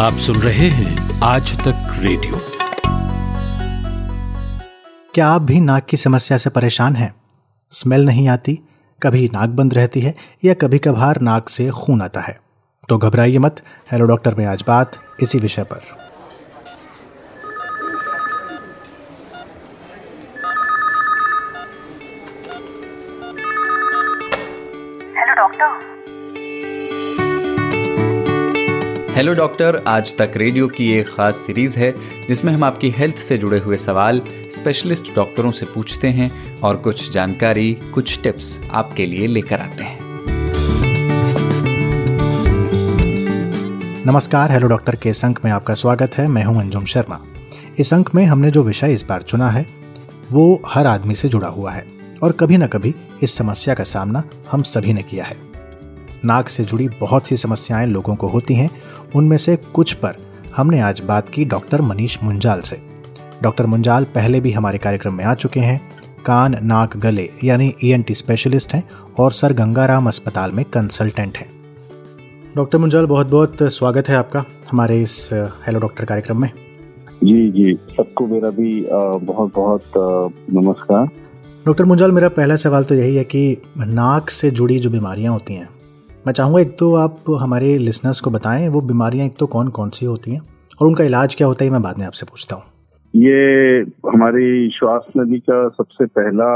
आप सुन रहे हैं आज तक रेडियो। क्या आप भी नाक की समस्या से परेशान हैं? स्मेल नहीं आती, कभी नाक बंद रहती है या कभी कभार नाक से खून आता है। तो घबराइए मत। हेलो डॉक्टर में आज बात इसी विषय पर। हेलो डॉक्टर आज तक रेडियो की एक खास सीरीज़ है, जिसमें हम आपकी हेल्थ से जुड़े हुए सवाल स्पेशलिस्ट डॉक्टरों से पूछते हैं और कुछ जानकारी, कुछ टिप्स आपके लिए लेकर आते हैं। नमस्कार हेलो डॉक्टर के इस अंक में आपका स्वागत है। मैं हूँ अंजुम शर्मा। इस अंक में हमने जो विषय इस बार चुना है, वो हर आदमी से जुड़ा हुआ है और कभी ना कभी इस समस्या का सामना हम सभी ने किया है। नाक से जुड़ी बहुत सी समस्याएँ लोगों को होती हैं उनमें से कुछ पर हमने आज बात की डॉक्टर मनीष मुंजाल से। डॉक्टर मुंजाल पहले भी हमारे कार्यक्रम में आ चुके हैं। कान नाक गले यानी ईएनटी स्पेशलिस्ट हैं और सर गंगाराम अस्पताल में कंसल्टेंट हैं। डॉक्टर मुंजाल बहुत बहुत स्वागत है आपका हमारे इस हेलो डॉक्टर कार्यक्रम में। जी जी। सबको मेरा भी बहुत बहुत नमस्कार। डॉक्टर मुंजाल मेरा पहला सवाल तो यही है कि नाक से जुड़ी जो बीमारियाँ होती हैं मैं चाहूँगा एक तो आप हमारे लिसनर्स को बताएँ वो बीमारियाँ एक तो कौन कौन सी होती हैं और उनका इलाज क्या होता है मैं बाद में आपसे पूछता हूँ। ये हमारी श्वास नदी का सबसे पहला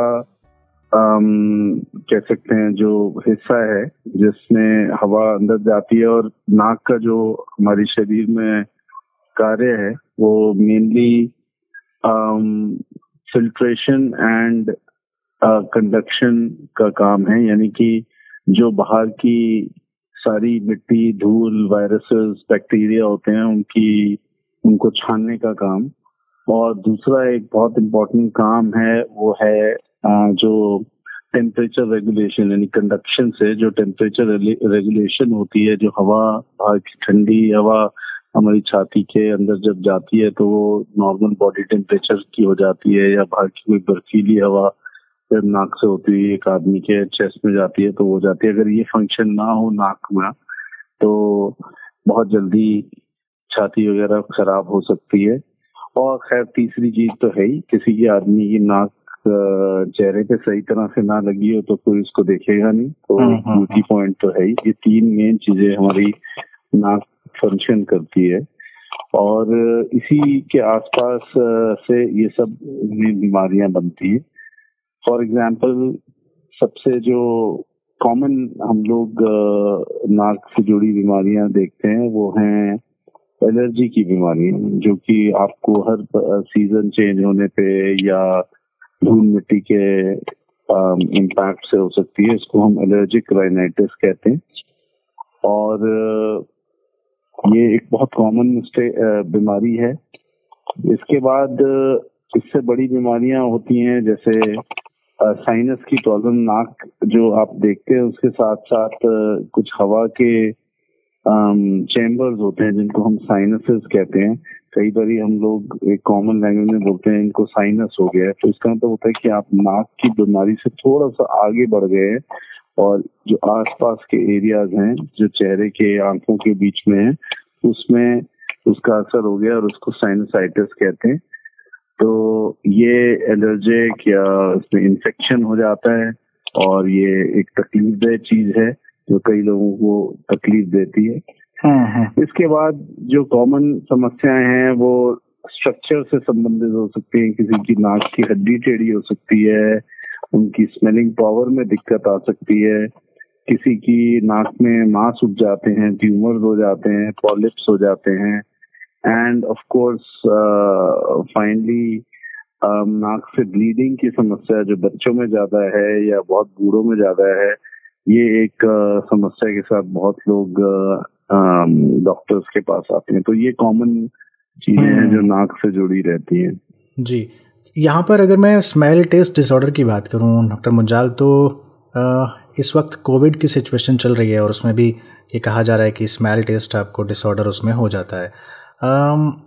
अम, कह सकते हैं जो हिस्सा है जिसमें हवा अंदर जाती है और नाक का जो हमारे शरीर में कार्य है वो मेनली फिल्ट्रेशन एंड कंडक्शन का काम है। यानी कि जो बाहर की सारी मिट्टी, धूल वायरसेस बैक्टीरिया होते हैं, उनकी, उनको छानने का काम। और दूसरा एक बहुत इम्पोर्टेंट काम है, वो है जो टेम्परेचर रेगुलेशन यानी कंडक्शन से जो टेम्परेचर रेगुलेशन होती है, जो हवा, बाहर की ठंडी हवा हमारी छाती के अंदर जब जाती है तो वो नॉर्मल बॉडी टेम्परेचर की हो जाती है, या बाहर की कोई बर्फीली हवा जब नाक से होती है एक आदमी के चेस्ट में जाती है तो वो जाती है। अगर ये फ़ंक्शन ना हो नाक में तो बहुत जल्दी छाती वगैरह खराब हो सकती है। और खैर तीसरी चीज़ तो है ही किसी की आदमी की नाक चेहरे पे सही तरह से ना लगी हो तो कोई उसको देखेगा नहीं। तो हम्म, हम्म, ब्यूटी पॉइंट तो है ही। ये तीन मेन चीज़ें हमारी नाक फ़ंक्शन करती है। और इसी के आसपास से ये सब बीमारियाँ बनती है। फॉर एग्ज़ाम्पल सबसे जो कॉमन हम लोग नाक से जुड़ी बीमारियाँ देखते हैं, वो हैं एलर्जी की बीमारियाँ, जो कि आपको हर सीज़न चेंज होने पे या धूल मिट्टी के इम्पैक्ट से हो सकती है। इसको हम एलर्जिक राइनाइटिस कहते हैं। और ये एक बहुत कॉमन बीमारी है। इसके बाद, इससे बड़ी बीमारियाँ होती हैं, जैसे साइनस की प्रॉब्लम नाक जो आप देखते हैं, उसके साथ साथ कुछ हवा के चैम्बर्स होते हैं, जिनको हम साइनसेस कहते हैं। कई बार हम लोग एक कॉमन लैंग्वेज में बोलते हैं, इनको साइनस हो गया है। तो इसका मतलब होता है कि आप नाक की बीमारी से थोड़ा सा आगे बढ़ गए हैं और जो आसपास के एरियाज़ हैं, जो चेहरे के, आँखों के बीच में है, उसमें उसका असर हो गया और उसको साइनसाइटिस कहते हैं। तो ये एलर्जिक या इसमें इन्फेक्शन हो जाता है और ये एक तकलीफदेह चीज़ है जो कई लोगों को तकलीफ़ देती है। इसके बाद जो कॉमन समस्याएँ हैं वो स्ट्रक्चर से संबंधित हो सकती हैं। किसी की नाक की हड्डी टेढ़ी हो सकती है उनकी स्मेलिंग पावर में दिक्कत आ सकती है किसी की नाक में मांस उग जाते हैं ट्यूमर्स हो जाते हैं पॉलिप्स हो जाते हैं। एंड ऑफ़ कोर्स फाइनली नाक से ब्लीडिंग की समस्या जो बच्चों में ज़्यादा है या बहुत बूढ़ों में ज़्यादा है ये एक अ, समस्या के साथ बहुत लोग डॉक्टर्स uh, के पास आते हैं। तो ये कॉमन चीज़ें हैं जो नाक से जुड़ी रहती हैं। जी। यहाँ पर अगर मैं स्मेल टेस्ट डिसऑर्डर की बात करूँ डॉक्टर मुंजाल तो अ, इस वक्त कोविड की सिचुएशन चल रही है और उसमें भी ये कहा जा रहा है कि स्मेल टेस्ट आपको डिसऑर्डर उसमें हो जाता है।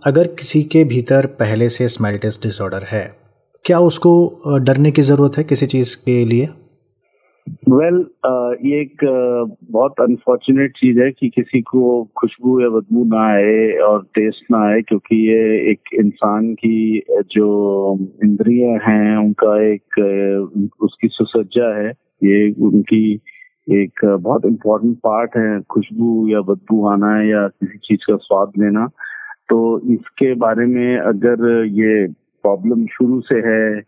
अगर किसी के भीतर पहले से स्मेल टेस्ट डिसऑर्डर है क्या उसको डरने की ज़रूरत है किसी चीज़ के लिए? वेल well, ये एक बहुत अनफॉर्चुनेट चीज़ है कि किसी को खुशबू या बदबू ना आए और टेस्ट ना आए क्योंकि ये एक इंसान की जो इंद्रिय हैं उनका एक उसकी सुसज्जा है। ये उनकी एक बहुत इम्पोर्टेंट पार्ट है खुशबू या बदबू आना या किसी चीज़ का स्वाद लेना। तो इसके बारे में अगर ये प्रॉब्लम शुरू से है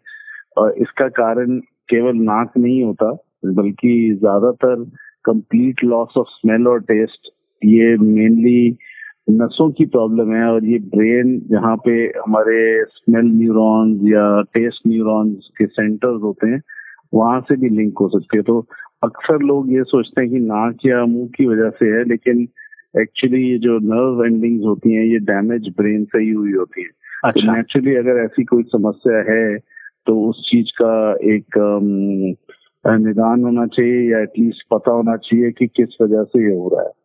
और इसका कारण केवल नाक नहीं होता, बल्कि ज़्यादातर कंप्लीट लॉस ऑफ़ स्मेल और टेस्ट ये मेनली नसों की प्रॉब्लम है और ये ब्रेन जहाँ पे हमारे स्मेल न्यूरॉन्स या टेस्ट न्यूरॉन्स के सेंटर्स होते हैं, वहाँ से भी लिंक हो सकते हैं। तो अक्सर लोग ये सोचते हैं कि नाक या मुँह की वजह से है, लेकिन एक्चुअली ये जो नर्व एंडिंग्स होती हैं ये डैमेज ब्रेन से ही हुई होती है तो अच्छा। तो नेचुरली अगर ऐसी कोई समस्या है तो उस चीज़ का एक निदान होना चाहिए या एटलीस्ट पता होना चाहिए कि किस वजह से ये हो रहा है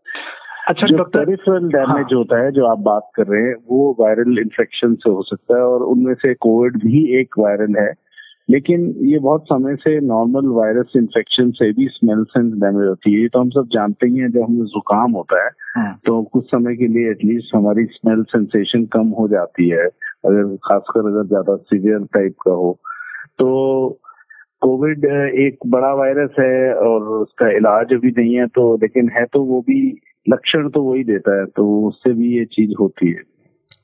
अच्छा जो पेरिफेरल डैमेज हाँ। होता है जो आप बात कर रहे हैं वो वायरल इन्फेक्शन से हो सकता है और उनमें से कोविड भी एक वायरल है लेकिन ये बहुत समय से नॉर्मल वायरस इन्फेक्शन से भी स्मेल सेंस डैमेज होती है। ये तो हम सब जानते ही हैं जब हमें जुकाम होता है हाँ। तो कुछ समय के लिए एटलीस्ट हमारी स्मेल सेंसेशन कम हो जाती है अगर खासकर अगर ज़्यादा सीवियर टाइप का हो। तो कोविड एक बड़ा वायरस है और उसका इलाज अभी नहीं है तो लेकिन है तो वो भी लक्षण तो वही देता है तो उससे भी ये चीज़ होती है।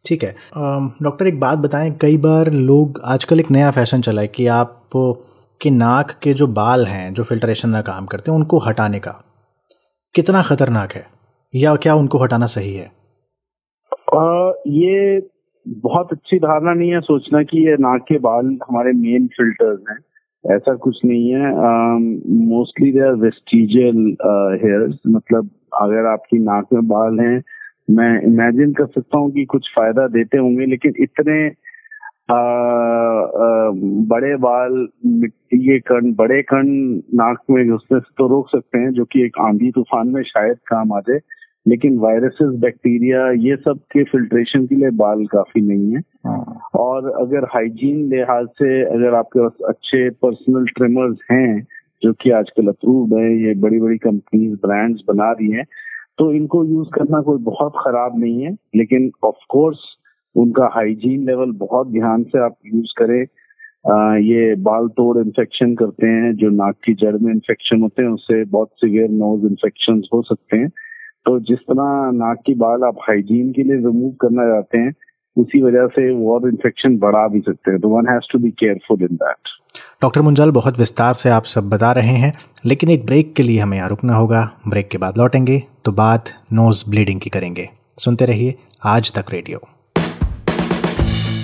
ठीक है। डॉक्टर एक बात बताएँ कई बार लोग आजकल एक नया फ़ैशन चला है कि आप के नाक के जो बाल हैं जो फिल्ट्रेशन का काम करते हैं उनको हटाने का। कितना खतरनाक है? या क्या उनको हटाना सही है? आ, ये बहुत अच्छी धारणा नहीं है सोचना कि ये नाक के बाल हमारे मेन फिल्टर्स हैं। ऐसा कुछ नहीं है। Mostly they are vestigial hairs मतलब अगर आपकी नाक में बाल हैं मैं इमेजिन कर सकता हूँ कि कुछ फ़ायदा देते होंगे लेकिन इतने आ, आ, बड़े बाल मिट्टी के कण बड़े कण नाक में घुसने से तो रोक सकते हैं जो कि एक आंधी तूफ़ान में शायद काम आ जाए लेकिन वायरसेस बैक्टीरिया ये सब के फिल्ट्रेशन के लिए बाल काफ़ी नहीं है हाँ। और अगर हाइजीन लिहाज से अगर आपके पास अच्छे पर्सनल ट्रिमर्स हैं जो कि आजकल अप्रूव्ड है ये बड़ी बड़ी कंपनीज़ ब्रांड्स बना रही हैं तो इनको यूज़ करना कोई बहुत खराब नहीं है, लेकिन ऑफ़ कोर्स उनका हाइजीन लेवल बहुत ध्यान से आप यूज़ करें। ये बाल तोड़ इन्फेक्शन करते हैं, जो नाक की जड़ में इन्फेक्शन होते हैं, उससे बहुत सीवियर नोज़ इन्फेक्शन हो सकते हैं। तो जिस तरह नाक की बाल आप हाइजीन के लिए रिमूव करना चाहते हैं उसी वजह से वो और इन्फेक्शन बढ़ा भी सकते हैं तो one has to be careful in that doctor Munjal, बहुत विस्तार से आप सब बता रहे हैं, लेकिन एक ब्रेक के लिए हमें यहाँ रुकना होगा। ब्रेक के बाद लौटेंगे तो बात नोज़ ब्लीडिंग की करेंगे। सुनते रहिए आज तक रेडियो।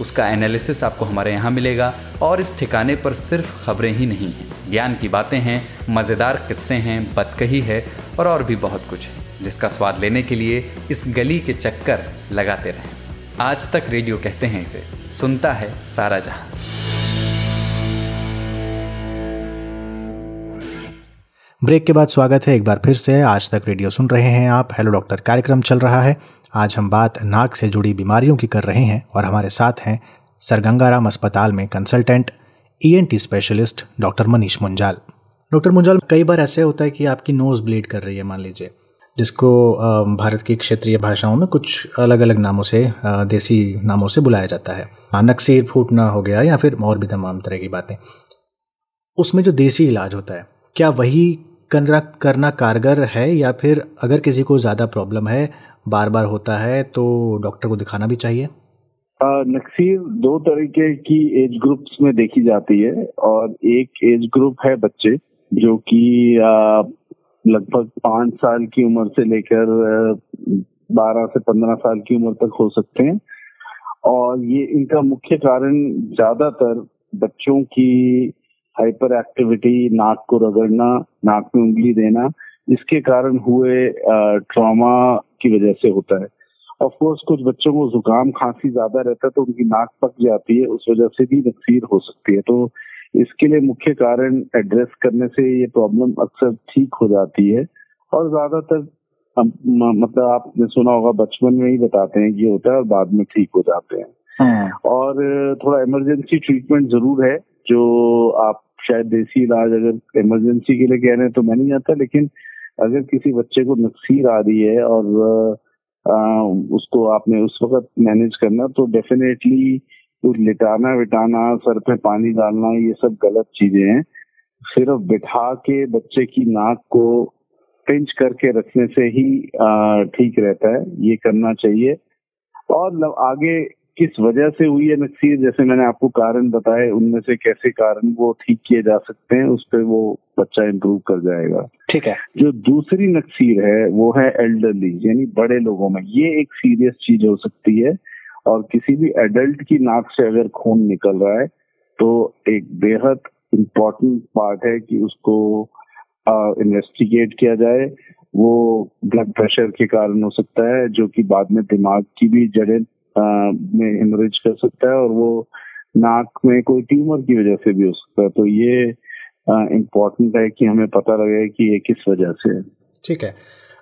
उसका एनालिसिस आपको हमारे यहाँ मिलेगा। और इस ठिकाने पर सिर्फ़ खबरें ही नहीं हैं। ज्ञान की बातें हैं, मज़ेदार किस्से हैं बतकही है और और भी बहुत कुछ है, जिसका स्वाद लेने के लिए इस गली के चक्कर लगाते रहें। आज तक रेडियो कहते हैं इसे, सुनता है सारा जहाँ। ब्रेक के बाद स्वागत है एक बार फिर से। आज तक रेडियो सुन रहे हैं आप। हेलो डॉक्टर, कार्यक्रम चल रहा है। आज हम बात नाक से जुड़ी बीमारियों की कर रहे हैं और हमारे साथ हैं सर गंगाराम अस्पताल में consultant ENT specialist doctor Manish Munjal. Doctor Munjal, कई बार ऐसे होता है कि आपकी नोज़ ब्लीड कर रही है, मान लीजिए, जिसको भारत की क्षेत्रीय भाषाओं में कुछ अलग अलग नामों से देसी नामों से बुलाया जाता है। नक्सीर फूटना हो गया या फिर और भी तमाम तरह की बातें। उसमें जो देसी इलाज होता है, क्या वही करना करना कारगर है या फिर अगर किसी को ज़्यादा प्रॉब्लम है बार बार होता है तो डॉक्टर को दिखाना भी चाहिए। नक्सीर दो तरीके की एज ग्रुप्स में देखी जाती है और एक एज ग्रुप है बच्चे, जो कि लगभग पाँच साल की उम्र से लेकर बारह से पंद्रह साल की उम्र तक हो सकते हैं। और ये इनका मुख्य कारण ज़्यादातर बच्चों की हाइपर एक्टिविटी नाक को रगड़ना, नाक में उंगली देना इसके कारण हुए ट्रॉमा की वजह से होता है। ऑफ़ कोर्स कुछ बच्चों को जुकाम खांसी ज़्यादा रहता है तो उनकी नाक पक जाती है उस वजह से भी नक्सीर हो सकती है। तो इसके लिए मुख्य कारण एड्रेस करने से ये प्रॉब्लम अक्सर ठीक हो जाती है। और ज़्यादातर मतलब आपने सुना होगा बचपन में ही बताते हैं ये होता है और बाद में ठीक हो जाते हैं। हाँ। और थोड़ा इमरजेंसी ट्रीटमेंट ज़रूर है जो आप शायद देसी इलाज अगर इमरजेंसी के लिए कह रहे हैं तो मैं नहीं जाता लेकिन अगर किसी बच्चे को नक्सीर आ रही है और आ, उसको आपने उस वक्त मैनेज करना तो डेफिनेटली लिटाना विटाना सर पे पानी डालना ये सब गलत चीज़ें हैं। सिर्फ़ बिठा के बच्चे की नाक को पिंच करके रखने से ही ठीक रहता है। ये करना चाहिए। और आगे किस वजह से हुई है नक्सीर? जैसे मैंने आपको कारण बताए उनमें से कैसे कारण वो ठीक किए जा सकते हैं उस पर वो बच्चा इम्प्रूव कर जाएगा। ठीक है। जो दूसरी नक्सीर है वो है एल्डरली यानी बड़े लोगों में। ये एक सीरियस चीज़ हो सकती है और किसी भी एडल्ट की नाक से अगर खून निकल रहा है तो एक बेहद इम्पोर्टेंट पार्ट है कि उसको इन्वेस्टिगेट किया जाए। वो ब्लड प्रेशर के कारण हो सकता है जो कि बाद में दिमाग की भी जड़ें में हेमरेज कर सकता है और वो नाक में कोई ट्यूमर की वजह से भी हो सकता है। तो ये इम्पोर्टेंट है कि हमें पता लगे कि ये किस वजह से है। ठीक है।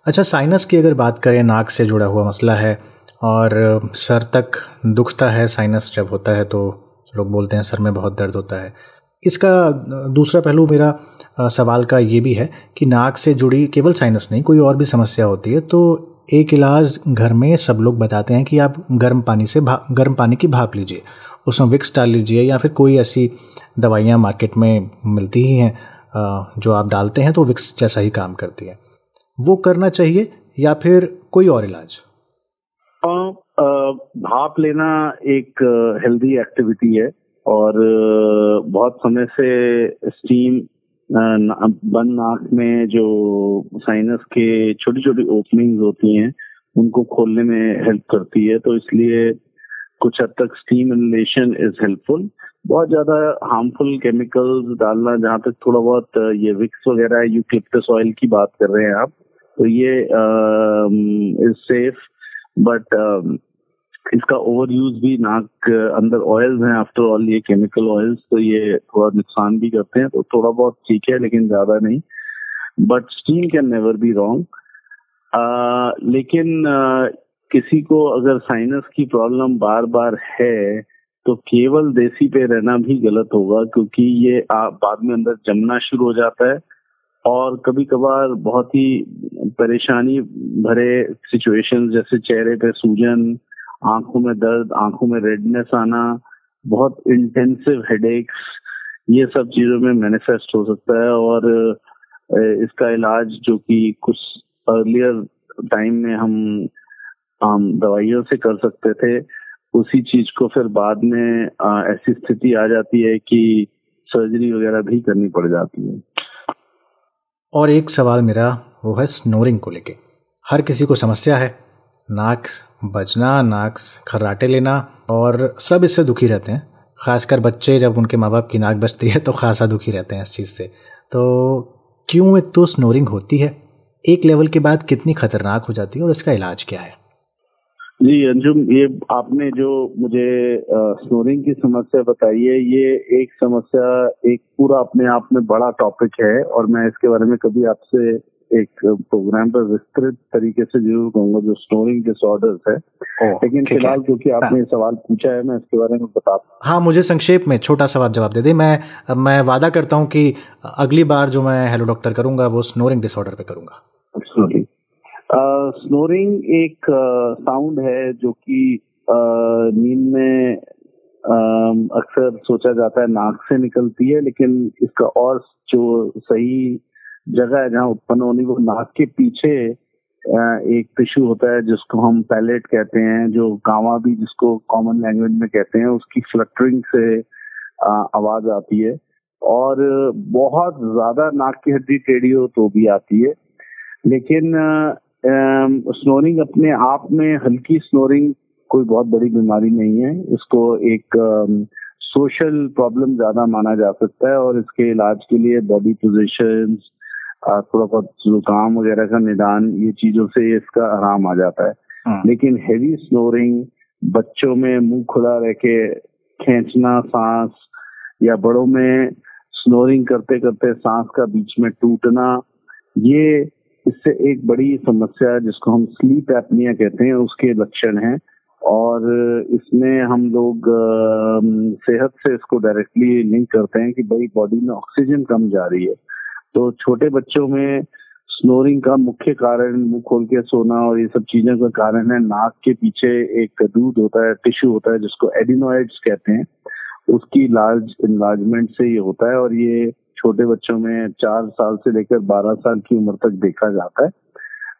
अच्छा साइनस की अगर बात करें, नाक से जुड़ा हुआ मसला है और सर तक दुखता है साइनस जब होता है तो लोग बोलते हैं सर में बहुत दर्द होता है। इसका दूसरा पहलू मेरा सवाल का ये भी है कि नाक से जुड़ी केवल साइनस नहीं, कोई और भी समस्या होती है तो एक इलाज घर में सब लोग बताते हैं कि आप गर्म पानी से गर्म पानी की भाप लीजिए। उसमें विक्स डाल लीजिए या फिर कोई ऐसी दवाइयाँ मार्केट में मिलती ही हैं जो आप डालते हैं तो विक्स जैसा ही काम करती है। वो करना चाहिए या फिर कोई और इलाज? भाप लेना एक हेल्दी एक्टिविटी है और बहुत समय से स्टीम बंद नाक में जो साइनस के छोटी छोटी ओपनिंग्स होती हैं, उनको खोलने में हेल्प करती है। तो इसलिए कुछ हद तक स्टीम इनलेशन इज़ हेल्पफुल बहुत ज़्यादा हार्मफुल केमिकल्स डालना, जहाँ तक थोड़ा बहुत ये विक्स वगैरह यूक्लिप्टस ऑयल की बात कर रहे हैं आप तो ये इज़ सेफ़ बट इसका ओवर यूज़ भी नाक अंदर ऑयल्स हैं आफ्टर ऑल ये केमिकल ऑयल्स तो ये थोड़ा नुकसान भी करते हैं तो थोड़ा बहुत ठीक है, लेकिन ज़्यादा नहीं। But steam can never be wrong लेकिन किसी को अगर साइनस की प्रॉब्लम बार बार है तो केवल देसी पे रहना भी गलत होगा, क्योंकि ये बाद में अंदर जमना शुरू हो जाता है, और कभी कभार बहुत ही परेशानी भरे सिचुएशंस जैसे चेहरे पे सूजन आँखों में दर्द, आँखों में रेडनेस आना, बहुत इंटेंसिव हेडेक्स ये सब चीज़ों में मैनिफेस्ट हो सकता है और इसका इलाज जो कि कुछ अर्लियर टाइम में हम हम दवाइयों से कर सकते थे, उसी चीज़ को फिर बाद में ऐसी स्थिति आ जाती है कि सर्जरी वगैरह भी करनी पड़ जाती है। और एक सवाल मेरा, वो है स्नोरिंग को लेके। हर किसी को समस्या है नाक बजना नाक खर्राटे लेना और सब इससे दुखी रहते हैं। खासकर बच्चे जब उनके माँ बाप की नाक बचती है तो खासा दुखी रहते हैं इस चीज़ से। तो क्यों एक तो स्नोरिंग होती है? एक लेवल के बाद कितनी खतरनाक हो जाती है और इसका इलाज क्या है? जी, अंजुम, ये आपने जो मुझे स्नोरिंग की समस्या बताई है, ये एक समस्या, एक पूरा अपने आप में बड़ा टॉपिक है और मैं इसके बारे में कभी आपसे एक प्रोग्राम पर विस्तृत तरीके से ज़रूर कहूँगा जो स्टोरिंग डिसऑर्डर्स है। लेकिन फ़िलहाल क्योंकि आपने हाँ। सवाल पूछा है मैं इसके बारे में बता हाँ मुझे संक्षेप में छोटा सवाल जवाब दे दे। मैं मैं वादा करता हूँ कि अगली बार जो मैं हेलो डॉक्टर करूँगा वो स्नोरिंग डिसऑर्डर पे करूँगा। स्नोरिंग स्नोरिंग एक साउंड uh, है जो कि uh, नींद में अक्सर सोचा जाता है नाक से निकलती है लेकिन इसका और जो सही जगह है जहाँ उत्पन्न होनी वो नाक के पीछे एक टिश्यू होता है जिसको हम पैलेट कहते हैं, जो गावा भी जिसको कॉमन लैंग्वेज में कहते हैं, उसकी फ्लटरिंग से आवाज़ आती है। और बहुत ज़्यादा नाक की हड्डी टेढ़ी हो तो भी आती है। लेकिन स्नोरिंग अपने आप में हल्की स्नोरिंग कोई बहुत बड़ी बीमारी नहीं है। इसको एक सोशल प्रॉब्लम ज़्यादा माना जा सकता है और इसके इलाज के लिए बॉडी पोजिशन थोड़ा बहुत जुकाम वगैरह का निदान ये चीज़ों से इसका आराम आ जाता है। हम्म। लेकिन हेवी स्नोरिंग बच्चों में मुँह खुला रह के खींचना सांस या बड़ों में स्नोरिंग करते करते सांस का बीच में टूटना ये इससे एक बड़ी समस्या जिसको हम स्लीप एपनिया कहते हैं उसके लक्षण हैं। और इसमें हम लोग सेहत से इसको डायरेक्टली लिंक करते हैं कि भाई बॉडी में ऑक्सीजन कम जा रही है। तो छोटे बच्चों में स्नोरिंग का मुख्य कारण मुँह खोल के सोना और ये सब चीज़ों का कारण है। नाक के पीछे एक दूध होता है टिश्यू होता है जिसको एडिनोइड्स कहते हैं। उसकी लार्ज इन्लार्जमेंट से ये होता है और ये छोटे बच्चों में चार साल से लेकर बारह साल की उम्र तक देखा जाता है।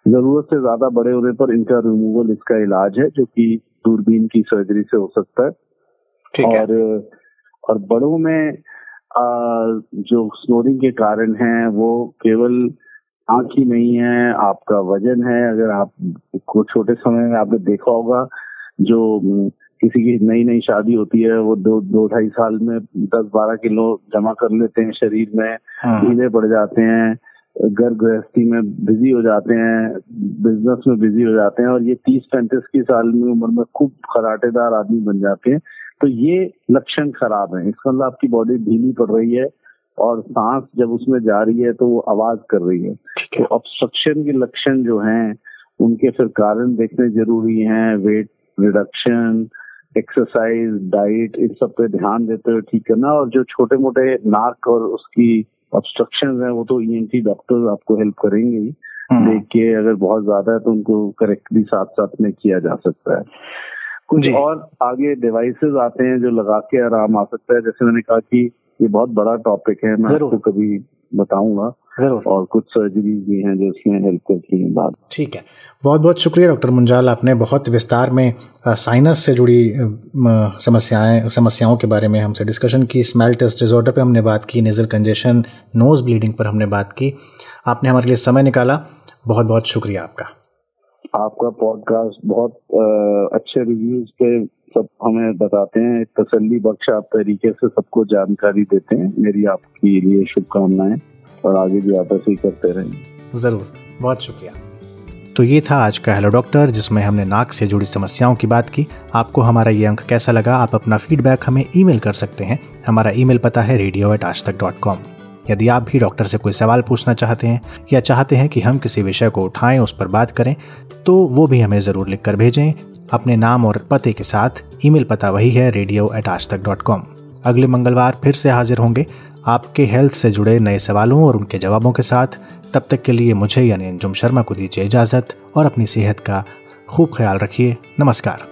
ज़रूरत से ज़्यादा बड़े होने पर इनका रिमूवल इसका इलाज है जो कि दूरबीन की सर्जरी से हो सकता है। ठीक है। और और बड़ों में जो स्नोरिंग के कारण हैं वो केवल आँख ही नहीं है आपका वज़न है। अगर आप को छोटे समय में आपने देखा होगा जो हम्म, किसी की नई नई शादी होती है वो दो दो ढाई साल में दस बारह किलो जमा कर लेते हैं शरीर में ढीले पड़ जाते हैं घर गृहस्थी में बिज़ी हो जाते हैं बिज़नेस में बिज़ी हो जाते हैं और ये तीस पैंतीस की साल में उम्र में खूब खराटेदार आदमी बन जाते हैं। तो ये लक्षण खराब है। इसका मतलब आपकी बॉडी ढीली पड़ रही है और सांस जब उसमें जा रही है तो वो आवाज़ कर रही है। तो ऑब्स्ट्रक्शन के लक्षण जो हैं उनके फिर कारण देखने ज़रूरी हैं। वेट रिडक्शन एक्सरसाइज डाइट इन सब पे ध्यान देते हुए ठीक करना और जो छोटे मोटे नाक और उसकी ऑब्स्ट्रक्शन है वो तो ईएनटी डॉक्टर आपको हेल्प करेंगे ही। हम्म, देख के अगर बहुत ज़्यादा है तो उनको करेक्ट भी साथ साथ में किया जा सकता है। कुछ और आगे डिवाइसेस आते हैं जो लगा के आराम आ सकता है। जैसे मैंने कहा कि ये बहुत बड़ा टॉपिक है मैं आपको कभी बताऊँगा। और कुछ सर्जरी भी हैं जो इसमें हेल्प करती हैं बाद। ठीक है। बहुत बहुत शुक्रिया डॉक्टर मुंजाल। आपने बहुत विस्तार में साइनस से जुड़ी समस्याएँ समस्याओं के बारे में हमसे डिस्कशन की स्मेल टेस्ट डिसऑर्डर पे हमने बात की नेजल कंजेशन नोज़ ब्लीडिंग पर हमने बात की। आपने हमारे लिए समय निकाला। बहुत बहुत शुक्रिया आपका। आपका पॉडकास्ट बहुत अ, अच्छे रिव्यूज़ पे सब हमें बताते हैं एक तसल्ली बख्श आप तरीके से सबको जानकारी देते हैं। मेरी आपके लिए शुभकामनाएँ और आगे भी आप ऐसे ही करते रहें। ज़रूर। बहुत शुक्रिया। तो ये था आज का हेलो डॉक्टर जिसमें हमने नाक से जुड़ी समस्याओं की बात की। आपको हमारा ये अंक कैसा लगा आप अपना फीडबैक हमें ईमेल कर सकते हैं। हमारा ईमेल पता है रेडियो एट आज तक डॉट कॉम यदि आप भी डॉक्टर से कोई सवाल पूछना चाहते हैं या चाहते हैं कि हम किसी विषय को उठाएँ, उस पर बात करें तो वो भी हमें ज़रूर लिख कर भेजें। अपने नाम और पते के साथ ईमेल पता वही है रेडियो एट आज तक डॉट कॉम अगले मंगलवार फिर से हाजिर होंगे आपके हेल्थ से जुड़े नए सवालों और उनके जवाबों के साथ। तब तक के लिए मुझे यानी अंजुम शर्मा को दीजिए इजाज़त और अपनी सेहत का खूब ख्याल रखिए। नमस्कार।